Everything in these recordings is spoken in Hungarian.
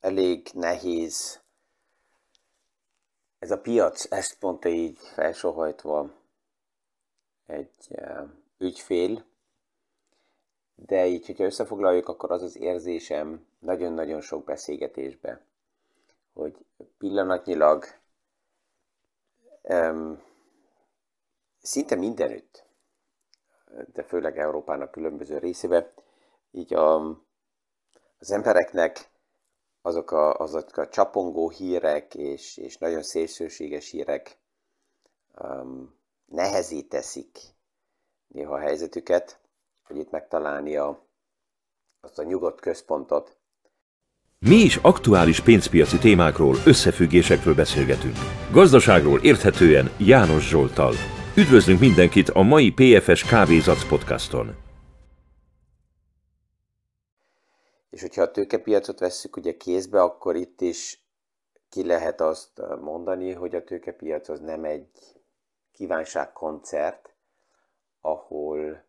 Elég nehéz. Ez a piac, ezt mondta így felsohajtva egy uh, ügyfél, de így, hogyha összefoglaljuk, akkor az az érzésem nagyon-nagyon sok beszélgetésbe, hogy pillanatnyilag um, szinte mindenütt, de főleg Európának különböző részébe, így a, az embereknek azok a, azok a csapongó hírek és, és nagyon szélsőséges hírek um, nehezé teszik néha a helyzetüket, hogy itt megtalálni a, azt a nyugodt központot. Mi is aktuális pénzpiaci témákról, összefüggésekről beszélgetünk. Gazdaságról érthetően János Zsoltal. Üdvözlünk mindenkit a mai PFS Kávézac podcaston. És hogyha a tőkepiacot vesszük ugye kézbe, akkor itt is ki lehet azt mondani, hogy a tőkepiac az nem egy kívánságkoncert, ahol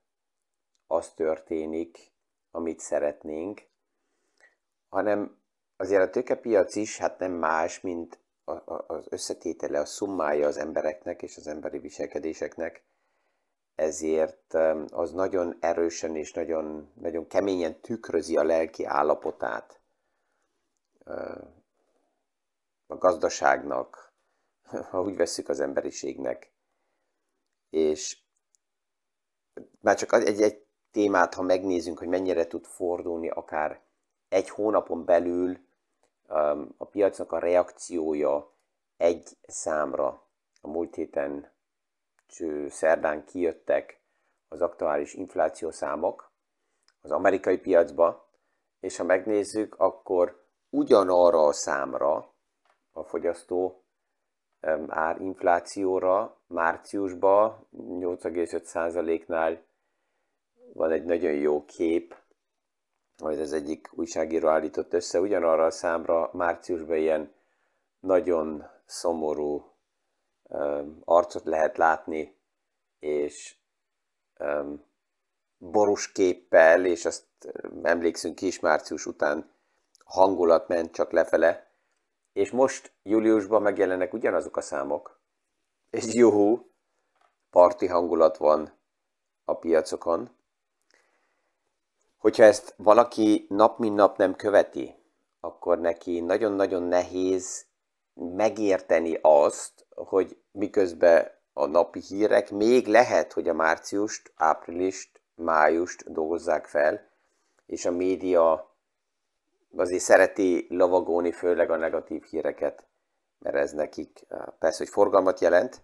az történik, amit szeretnénk, hanem azért a tőkepiac is hát nem más, mint az összetétele, a szummája az embereknek és az emberi viselkedéseknek, ezért az nagyon erősen és nagyon, nagyon keményen tükrözi a lelki állapotát a gazdaságnak, ha úgy vesszük az emberiségnek. És már csak egy, egy témát, ha megnézzünk, hogy mennyire tud fordulni akár egy hónapon belül a piacnak a reakciója egy számra. A múlt héten szerdán kijöttek az aktuális inflációszámok az amerikai piacba, és ha megnézzük, akkor ugyanarra a számra, a fogyasztó árinflációra márciusban 8,5%-nál van egy nagyon jó kép, amit az egyik újságíró állított össze, ugyanarra a számra márciusban ilyen nagyon szomorú um, arcot lehet látni, és um, borús képpel, és azt emlékszünk ki is március után hangulat ment csak lefele, és most júliusban megjelennek ugyanazok a számok, és juhú, parti hangulat van a piacokon. Hogyha ezt valaki nap mint nap nem követi, akkor neki nagyon-nagyon nehéz megérteni azt, hogy miközben a napi hírek még lehet, hogy a márciust, áprilist, májust dolgozzák fel, és a média azért szereti lavagolni főleg a negatív híreket, mert ez nekik persze, hogy forgalmat jelent.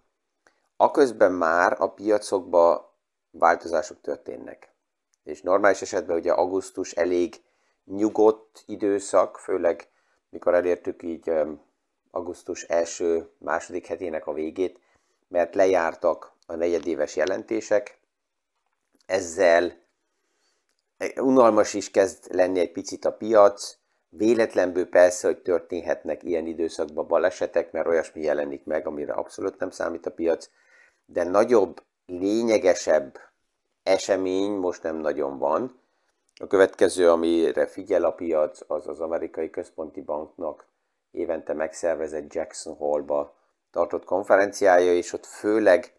Aközben már a piacokban változások történnek. És normális esetben ugye augusztus elég nyugodt időszak, főleg mikor elértük így augusztus első, második hetének a végét, mert lejártak a negyedéves jelentések, ezzel unalmas is kezd lenni egy picit a piac, véletlenből persze, hogy történhetnek ilyen időszakban balesetek, mert olyasmi jelenik meg, amire abszolút nem számít a piac, de nagyobb, lényegesebb esemény most nem nagyon van. A következő, amire figyel a piac, az az amerikai központi banknak évente megszervezett Jackson Hallba tartott konferenciája, és ott főleg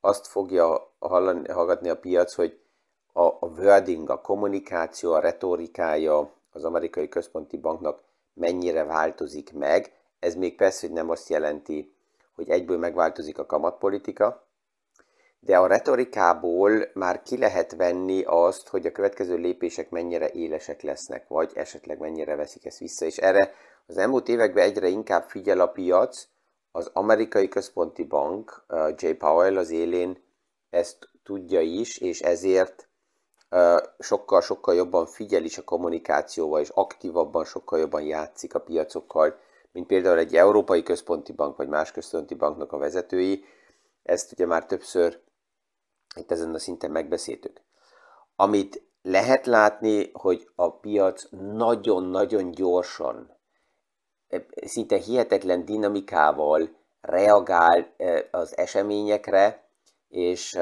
azt fogja hallani, hallgatni a piac, hogy a, a wording, a kommunikáció, a retorikája az amerikai központi banknak mennyire változik meg. Ez még persze, hogy nem azt jelenti, hogy egyből megváltozik a kamatpolitika, de a retorikából már ki lehet venni azt, hogy a következő lépések mennyire élesek lesznek, vagy esetleg mennyire veszik ezt vissza, és erre az elmúlt években egyre inkább figyel a piac, az amerikai központi bank, J. Powell az élén ezt tudja is, és ezért sokkal-sokkal jobban figyel is a kommunikációval, és aktívabban, sokkal jobban játszik a piacokkal, mint például egy európai központi bank, vagy más központi banknak a vezetői. Ezt ugye már többször itt ezen a szinten megbeszéltük. Amit lehet látni, hogy a piac nagyon-nagyon gyorsan szinte hihetetlen dinamikával reagál az eseményekre, és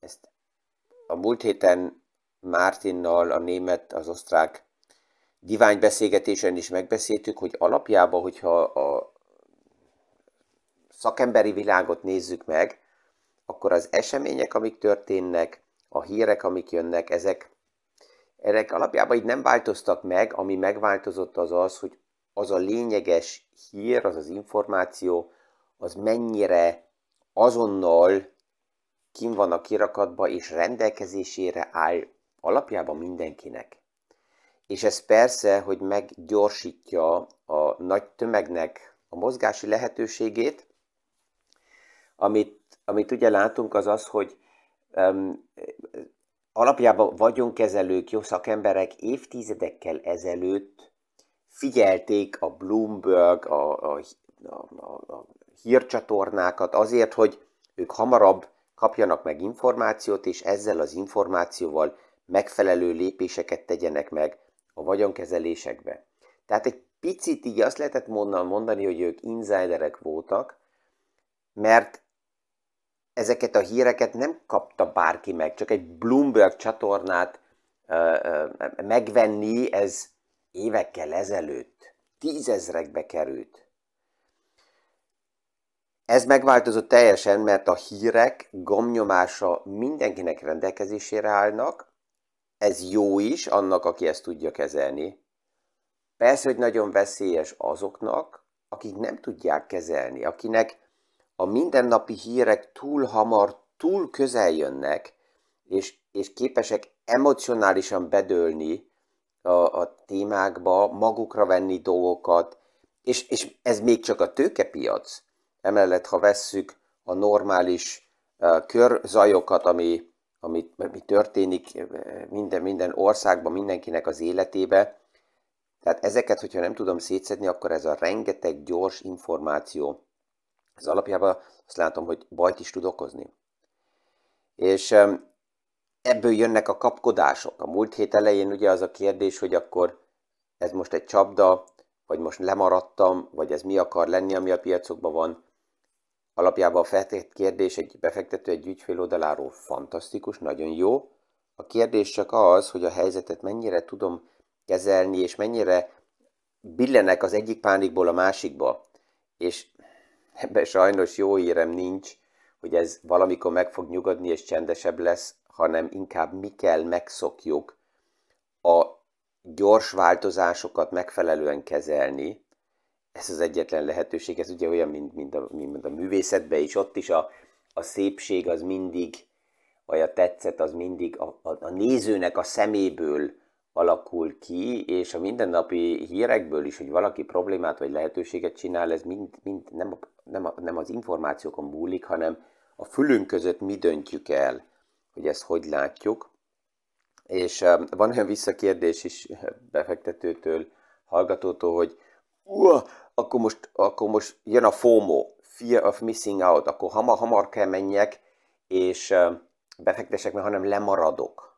ezt a múlt héten Mártinnal, a német, az osztrák diványbeszélgetésen is megbeszéltük, hogy alapjában, hogyha a szakemberi világot nézzük meg, akkor az események, amik történnek, a hírek, amik jönnek, ezek, ezek alapjában így nem változtak meg, ami megváltozott az az, hogy az a lényeges hír, az az információ, az mennyire azonnal kim van a kirakatba, és rendelkezésére áll alapjában mindenkinek. És ez persze, hogy meggyorsítja a nagy tömegnek a mozgási lehetőségét, amit, amit ugye látunk az az, hogy um, alapjában vagyonkezelők, jó szakemberek évtizedekkel ezelőtt figyelték a Bloomberg, a, a, a, a hírcsatornákat azért, hogy ők hamarabb kapjanak meg információt, és ezzel az információval megfelelő lépéseket tegyenek meg a vagyonkezelésekbe. Tehát egy picit így azt lehetett mondani, hogy ők insiderek voltak, mert ezeket a híreket nem kapta bárki meg, csak egy Bloomberg csatornát megvenni, ez évekkel ezelőtt tízezrekbe került. Ez megváltozott teljesen, mert a hírek gomnyomása mindenkinek rendelkezésére állnak, ez jó is annak, aki ezt tudja kezelni. Persze, hogy nagyon veszélyes azoknak, akik nem tudják kezelni, akinek a mindennapi hírek túl hamar, túl közel jönnek, és, és képesek emocionálisan bedőlni a, a témákba, magukra venni dolgokat, és, és ez még csak a tőkepiac. Emellett, ha vesszük a normális uh, körzajokat, ami, ami, ami történik minden, minden országban, mindenkinek az életébe, tehát ezeket, hogyha nem tudom szétszedni, akkor ez a rengeteg gyors információ, ez alapjában azt látom, hogy bajt is tud okozni. És ebből jönnek a kapkodások. A múlt hét elején ugye az a kérdés, hogy akkor ez most egy csapda, vagy most lemaradtam, vagy ez mi akar lenni, ami a piacokban van. Alapjában a feltett kérdés egy befektető egy ügyfél oldaláról fantasztikus, nagyon jó. A kérdés csak az, hogy a helyzetet mennyire tudom kezelni, és mennyire billenek az egyik pánikból a másikba. És ebben sajnos jó hírem nincs, hogy ez valamikor meg fog nyugodni és csendesebb lesz, hanem inkább mi kell megszokjuk a gyors változásokat megfelelően kezelni. Ez az egyetlen lehetőség, ez ugye olyan, mint, mint, a, mint a művészetben is, ott is a, a szépség az mindig, vagy a tetszet az mindig a, a, a nézőnek a szeméből alakul ki, és a mindennapi hírekből is, hogy valaki problémát vagy lehetőséget csinál, ez mind, mind nem, a, nem, a, nem az információkon múlik, hanem a fülünk között mi döntjük el, hogy ezt hogy látjuk. És van olyan visszakérdés is befektetőtől, hallgatótól, hogy akkor most, akkor most jön a FOMO, Fear of Missing Out, akkor hamar, hamar kell menjek, és befektesek, mert hanem lemaradok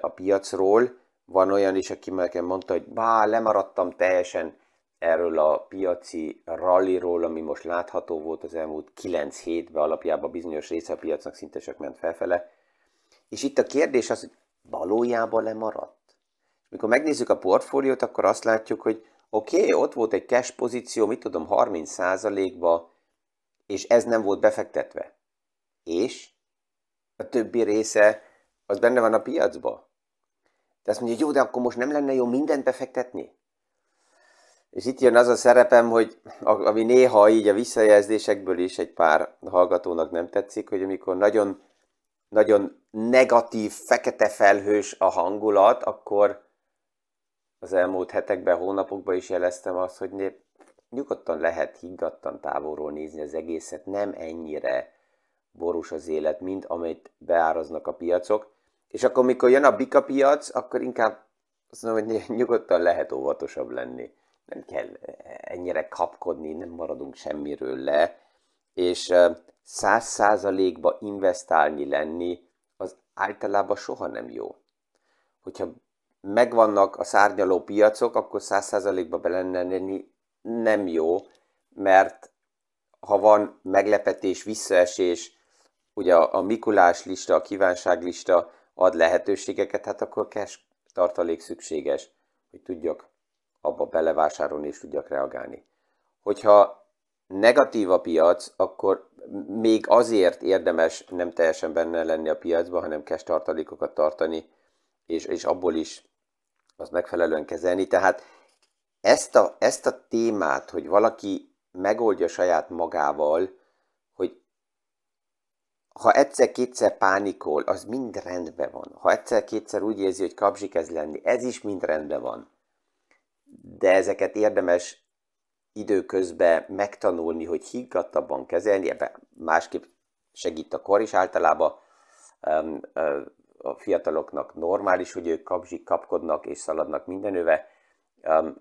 a piacról. Van olyan is, aki nekem mondta, hogy bá, lemaradtam teljesen erről a piaci ralliról, ami most látható volt az elmúlt 9 hétben, alapjában bizonyos része a piacnak szinte csak ment felfele. És itt a kérdés az, hogy valójában lemaradt. Mikor megnézzük a portfóliót, akkor azt látjuk, hogy oké, okay, ott volt egy cash pozíció, mit tudom, 30%-ba, és ez nem volt befektetve. És a többi része az benne van a piacba. De azt mondja, hogy jó, de akkor most nem lenne jó mindent befektetni? És itt jön az a szerepem, hogy ami néha így a visszajelzésekből is egy pár hallgatónak nem tetszik, hogy amikor nagyon, nagyon negatív, fekete felhős a hangulat, akkor az elmúlt hetekben, hónapokban is jeleztem azt, hogy nyugodtan lehet higgadtan távolról nézni az egészet, nem ennyire borús az élet, mint amit beáraznak a piacok. És akkor, mikor jön a bika piac, akkor inkább azt mondom, hogy nyugodtan lehet óvatosabb lenni. Nem kell ennyire kapkodni, nem maradunk semmiről le. És száz százalékba investálni lenni, az általában soha nem jó. Hogyha megvannak a szárnyaló piacok, akkor száz százalékba lenni nem jó, mert ha van meglepetés, visszaesés, ugye a Mikulás lista, a kívánságlista ad lehetőségeket, hát akkor cash tartalék szükséges, hogy tudjak abba belevásárolni és tudjak reagálni. Hogyha negatív a piac, akkor még azért érdemes nem teljesen benne lenni a piacban, hanem cash tartalékokat tartani, és, és abból is azt megfelelően kezelni. Tehát ezt a, ezt a témát, hogy valaki megoldja saját magával, ha egyszer-kétszer pánikol, az mind rendben van. Ha egyszer-kétszer úgy érzi, hogy kapzsi kezd lenni, ez is mind rendben van. De ezeket érdemes időközben megtanulni, hogy higgadtabban kezelni, ebben másképp segít a kor is általában a fiataloknak normális, hogy ők kapzsik kapkodnak és szaladnak mindenöve.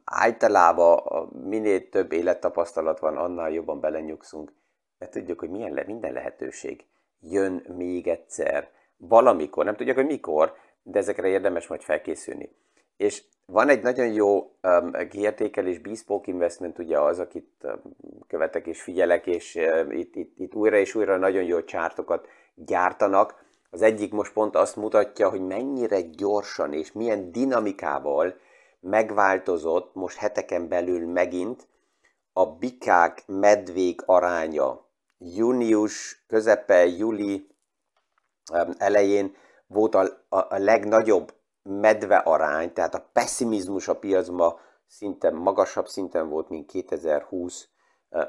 Általában minél több élettapasztalat van, annál jobban belenyugszunk, mert tudjuk, hogy milyen le, minden lehetőség jön még egyszer, valamikor, nem tudjuk, hogy mikor, de ezekre érdemes majd felkészülni. És van egy nagyon jó um, kiértékelés, Bespoke Investment ugye az, akit um, követek és figyelek, és uh, itt, itt, itt újra és újra nagyon jó csártokat gyártanak. Az egyik most pont azt mutatja, hogy mennyire gyorsan és milyen dinamikával megváltozott most heteken belül megint a bikák, medvék aránya. Június közepe, júli elején volt a, a, a legnagyobb medve arány, tehát a pessimizmus a piacban szinte magasabb szinten volt, mint 2020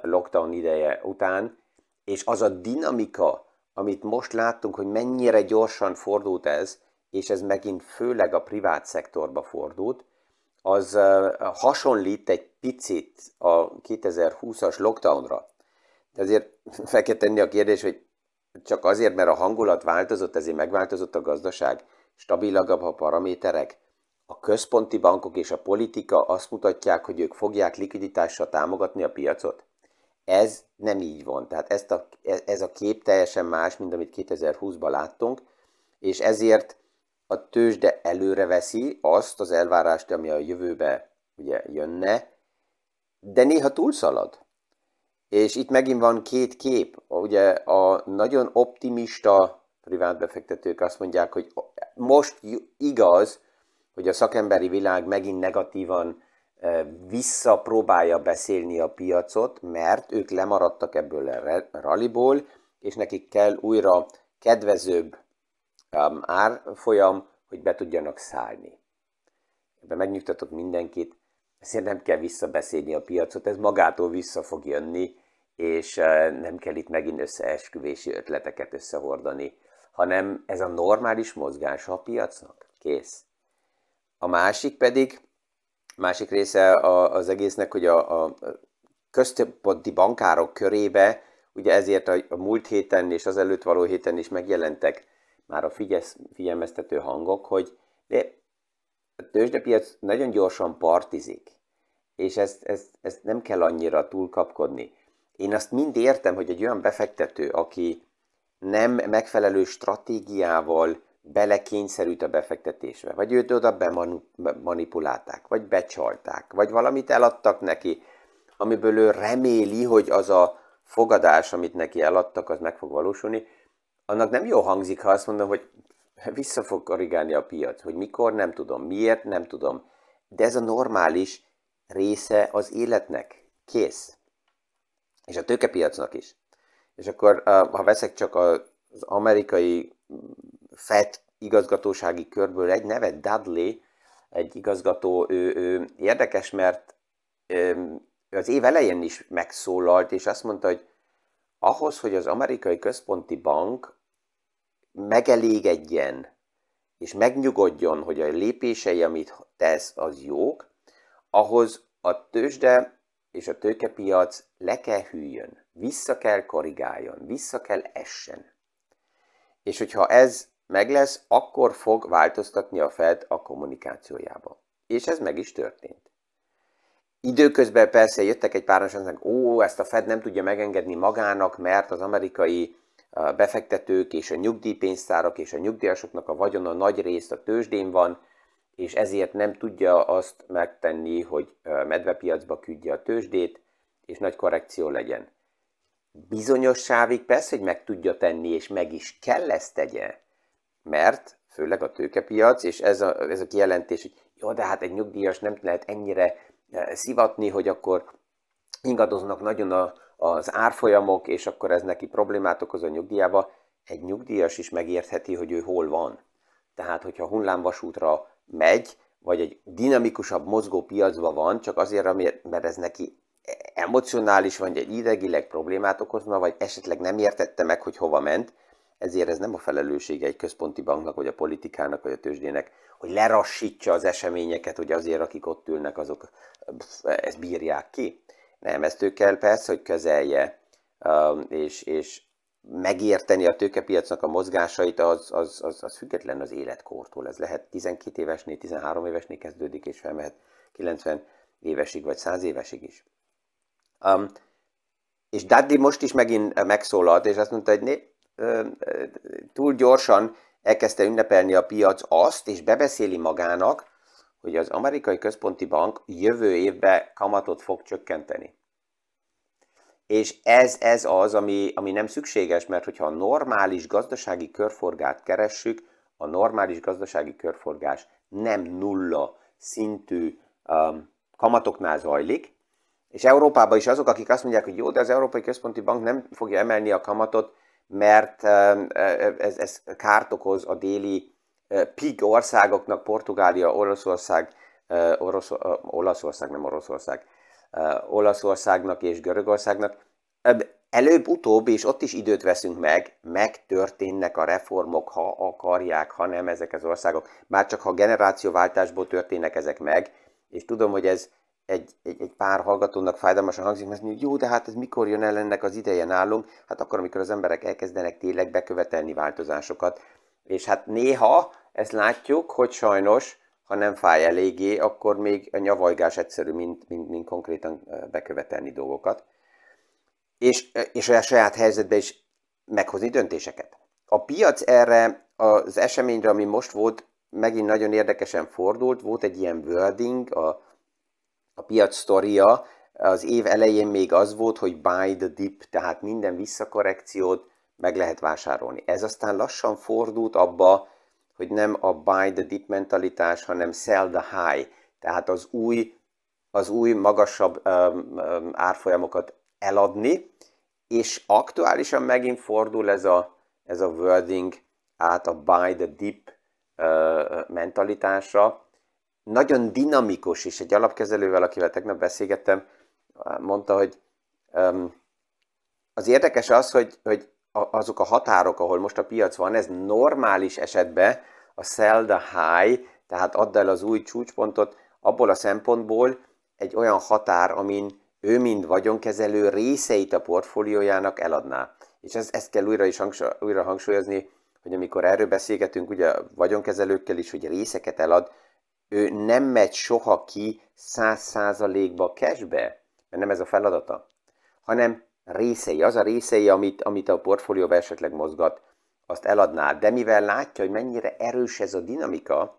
lockdown ideje után, és az a dinamika, amit most láttunk, hogy mennyire gyorsan fordult ez, és ez megint főleg a privát szektorba fordult, az hasonlít egy picit a 2020-as lockdownra. De azért fel kell tenni a kérdés, hogy csak azért, mert a hangulat változott, ezért megváltozott a gazdaság stabilabb a paraméterek, a központi bankok és a politika azt mutatják, hogy ők fogják likviditással támogatni a piacot. Ez nem így van. Tehát ezt a, ez a kép teljesen más, mint amit 2020-ban láttunk, és ezért a tőzsde előre veszi azt az elvárást, ami a jövőbe ugye jönne, de néha túlszalad. És itt megint van két kép. Ugye a nagyon optimista privát befektetők azt mondják, hogy most igaz, hogy a szakemberi világ megint negatívan visszapróbálja beszélni a piacot, mert ők lemaradtak ebből a ralliból, és nekik kell újra kedvezőbb árfolyam, hogy be tudjanak szállni. Ebben megnyugtatok mindenkit, ezért nem kell visszabeszélni a piacot, ez magától vissza fog jönni, és nem kell itt megint összeesküvési ötleteket összehordani hanem ez a normális mozgása a piacnak. Kész. A másik pedig, másik része az egésznek, hogy a, a központi bankárok körébe, ugye ezért a, a múlt héten és az előtt való héten is megjelentek már a figyelsz, figyelmeztető hangok, hogy de a tőzsdepiac nagyon gyorsan partizik, és ezt, ezt, ezt nem kell annyira túlkapkodni. Én azt mind értem, hogy egy olyan befektető, aki nem megfelelő stratégiával belekényszerült a befektetésbe, vagy őt oda bemanipulálták, vagy becsalták, vagy valamit eladtak neki, amiből ő reméli, hogy az a fogadás, amit neki eladtak, az meg fog valósulni, annak nem jó hangzik, ha azt mondom, hogy vissza fog korrigálni a piac, hogy mikor, nem tudom, miért, nem tudom. De ez a normális része az életnek. Kész. És a tőkepiacnak is. És akkor, ha veszek csak az amerikai FED igazgatósági körből egy nevet, Dudley, egy igazgató, ő, ő érdekes, mert az év elején is megszólalt, és azt mondta, hogy ahhoz, hogy az amerikai központi bank megelégedjen, és megnyugodjon, hogy a lépései, amit tesz, az jók, ahhoz a tőzsde és a tőkepiac le kell hűljön vissza kell korrigáljon, vissza kell essen. És hogyha ez meg lesz, akkor fog változtatni a Fed a kommunikációjába. És ez meg is történt. Időközben persze jöttek egy páran, hogy ó, ezt a Fed nem tudja megengedni magának, mert az amerikai befektetők és a nyugdíjpénztárak és a nyugdíjasoknak a vagyona nagy részt a tőzsdén van, és ezért nem tudja azt megtenni, hogy medvepiacba küldje a tőzsdét, és nagy korrekció legyen. bizonyos sávig persze, hogy meg tudja tenni, és meg is kell ezt tegye, mert főleg a tőkepiac, és ez a, ez a kijelentés, hogy jó, de hát egy nyugdíjas nem lehet ennyire szivatni, hogy akkor ingadoznak nagyon a, az árfolyamok, és akkor ez neki problémát okoz a nyugdíjába. Egy nyugdíjas is megértheti, hogy ő hol van. Tehát, hogyha hullámvasútra megy, vagy egy dinamikusabb mozgó piacban van, csak azért, mert ez neki emocionális, vagy egy idegileg problémát okozna, vagy esetleg nem értette meg, hogy hova ment, ezért ez nem a felelőssége egy központi banknak, vagy a politikának, vagy a tőzsdének, hogy lerassítsa az eseményeket, hogy azért, akik ott ülnek, azok ezt bírják ki. Nem, ezt ő kell persze, hogy kezelje, um, és, és megérteni a tőkepiacnak a mozgásait, az, az, az, az független az életkortól. Ez lehet 12 évesnél, 13 évesnél kezdődik, és felmehet 90 évesig, vagy 100 évesig is. Um, és Daddy most is megint megszólalt, és azt mondta, hogy né, túl gyorsan elkezdte ünnepelni a piac azt, és bebeszéli magának, hogy az amerikai központi bank jövő évben kamatot fog csökkenteni. És ez, ez az, ami, ami nem szükséges, mert hogyha a normális gazdasági körforgást keressük, a normális gazdasági körforgás nem nulla szintű um, kamatoknál zajlik, és Európában is azok, akik azt mondják, hogy jó, de az Európai Központi Bank nem fogja emelni a kamatot, mert ez, ez kárt okoz a déli PIG országoknak, Portugália, Oroszország, Orosz, Olaszország, nem Oroszország, Olaszországnak és Görögországnak. Előbb-utóbb, és ott is időt veszünk meg, megtörténnek a reformok, ha akarják, ha nem ezek az országok. Már csak ha generációváltásból történnek ezek meg, és tudom, hogy ez egy, egy, egy pár hallgatónak fájdalmasan hangzik, mert mondjuk, jó, de hát ez mikor jön el ennek az ideje nálunk? Hát akkor, amikor az emberek elkezdenek tényleg bekövetelni változásokat. És hát néha ezt látjuk, hogy sajnos, ha nem fáj eléggé, akkor még a nyavajgás egyszerű, mint, mint, mint konkrétan bekövetelni dolgokat. És, és a saját helyzetben is meghozni döntéseket. A piac erre az eseményre, ami most volt, megint nagyon érdekesen fordult, volt egy ilyen wording, a a piac sztoria az év elején még az volt, hogy buy the dip, tehát minden visszakorrekciót meg lehet vásárolni. Ez aztán lassan fordult abba, hogy nem a buy the dip mentalitás, hanem sell the high, tehát az új, az új magasabb um, um, árfolyamokat eladni, és aktuálisan megint fordul ez a, ez a wording át a buy the dip uh, mentalitásra, nagyon dinamikus, és egy alapkezelővel, akivel tegnap beszélgettem, mondta, hogy um, az érdekes az, hogy, hogy azok a határok, ahol most a piac van, ez normális esetben a sell the high, tehát add el az új csúcspontot, abból a szempontból egy olyan határ, amin ő mind vagyonkezelő részeit a portfóliójának eladná. És ez, ezt kell újra is hangsúly, újra hangsúlyozni, hogy amikor erről beszélgetünk, ugye vagyonkezelőkkel is, hogy részeket elad, ő nem megy soha ki száz százalékba cashbe, mert nem ez a feladata, hanem részei, az a részei, amit, amit a portfólióban esetleg mozgat, azt eladná. De mivel látja, hogy mennyire erős ez a dinamika,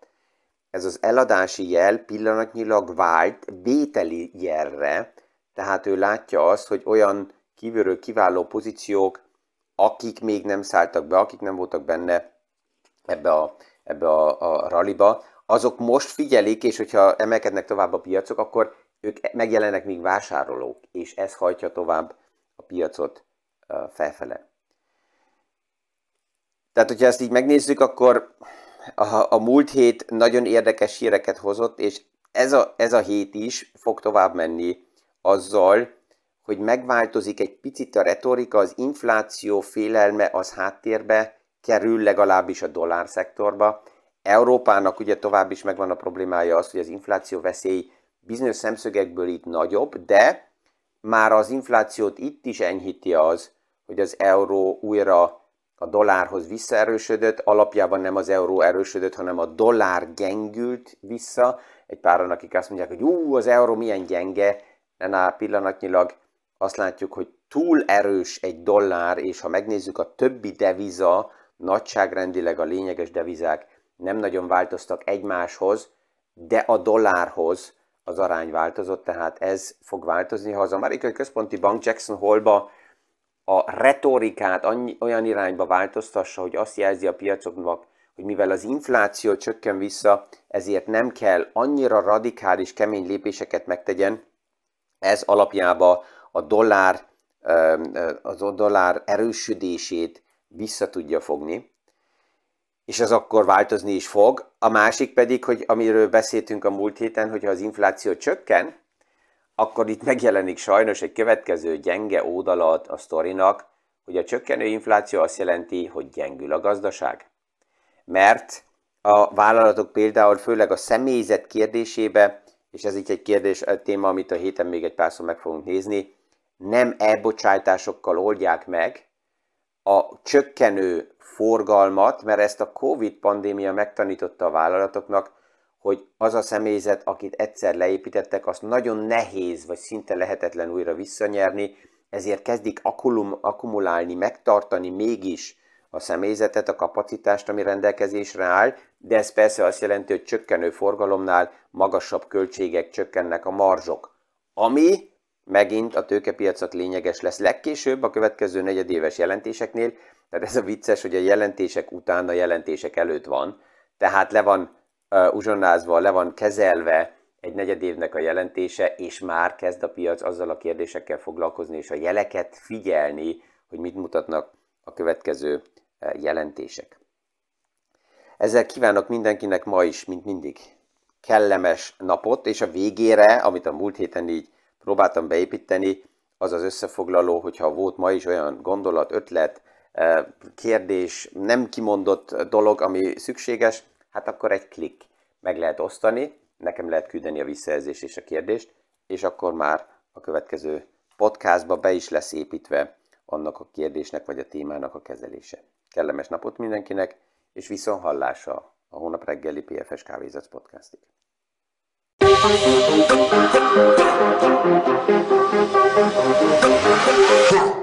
ez az eladási jel pillanatnyilag vált vételi jelre, tehát ő látja azt, hogy olyan kívülről kiváló pozíciók, akik még nem szálltak be, akik nem voltak benne ebbe a, ebbe a, a raliba, azok most figyelik, és hogyha emelkednek tovább a piacok, akkor ők megjelennek még vásárolók, és ez hajtja tovább piacot felfele. Tehát, hogyha ezt így megnézzük, akkor a, a múlt hét nagyon érdekes híreket hozott, és ez a, ez a hét is fog tovább menni azzal, hogy megváltozik egy picit a retorika, az infláció félelme az háttérbe kerül legalábbis a dollár szektorba, Európának ugye tovább is megvan a problémája az, hogy az infláció veszély bizonyos szemszögekből itt nagyobb, de már az inflációt itt is enyhíti az, hogy az euró újra a dollárhoz visszaerősödött, alapjában nem az euró erősödött, hanem a dollár gyengült vissza. Egy páran, akik azt mondják, hogy ú, az euró milyen gyenge, ennél pillanatnyilag azt látjuk, hogy túl erős egy dollár, és ha megnézzük a többi deviza, nagyságrendileg a lényeges devizák, nem nagyon változtak egymáshoz, de a dollárhoz az arány változott, tehát ez fog változni. Ha az amerikai központi bank Jackson Hole-ba a retorikát annyi, olyan irányba változtassa, hogy azt jelzi a piacoknak, hogy mivel az infláció csökken vissza, ezért nem kell annyira radikális, kemény lépéseket megtegyen, ez alapjában a dollár, az a dollár erősödését vissza tudja fogni, és az akkor változni is fog. A másik pedig, hogy amiről beszéltünk a múlt héten, hogyha az infláció csökken, akkor itt megjelenik sajnos egy következő gyenge ódalat a sztorinak, hogy a csökkenő infláció azt jelenti, hogy gyengül a gazdaság. Mert a vállalatok például főleg a személyzet kérdésébe, és ez itt egy kérdés, egy téma, amit a héten még egy párszor meg fogunk nézni, nem elbocsátásokkal oldják meg a csökkenő forgalmat, mert ezt a Covid pandémia megtanította a vállalatoknak, hogy az a személyzet, akit egyszer leépítettek, azt nagyon nehéz, vagy szinte lehetetlen újra visszanyerni, ezért kezdik akulum, akkumulálni, megtartani mégis a személyzetet, a kapacitást, ami rendelkezésre áll, de ez persze azt jelenti, hogy csökkenő forgalomnál magasabb költségek csökkennek a marzsok. Ami megint a tőkepiacot lényeges lesz legkésőbb a következő negyedéves jelentéseknél, tehát ez a vicces, hogy a jelentések után a jelentések előtt van, tehát le van uh, uzsonnázva, le van kezelve egy negyedévnek a jelentése, és már kezd a piac azzal a kérdésekkel foglalkozni, és a jeleket figyelni, hogy mit mutatnak a következő jelentések. Ezzel kívánok mindenkinek ma is, mint mindig, kellemes napot, és a végére, amit a múlt héten így próbáltam beépíteni, az az összefoglaló, hogyha volt ma is olyan gondolat, ötlet, kérdés, nem kimondott dolog, ami szükséges, hát akkor egy klik meg lehet osztani, nekem lehet küldeni a visszajelzés és a kérdést, és akkor már a következő podcastba be is lesz építve annak a kérdésnek vagy a témának a kezelése. Kellemes napot mindenkinek, és viszont hallása a hónap reggeli PFS Kávézac podcastig. Yeah.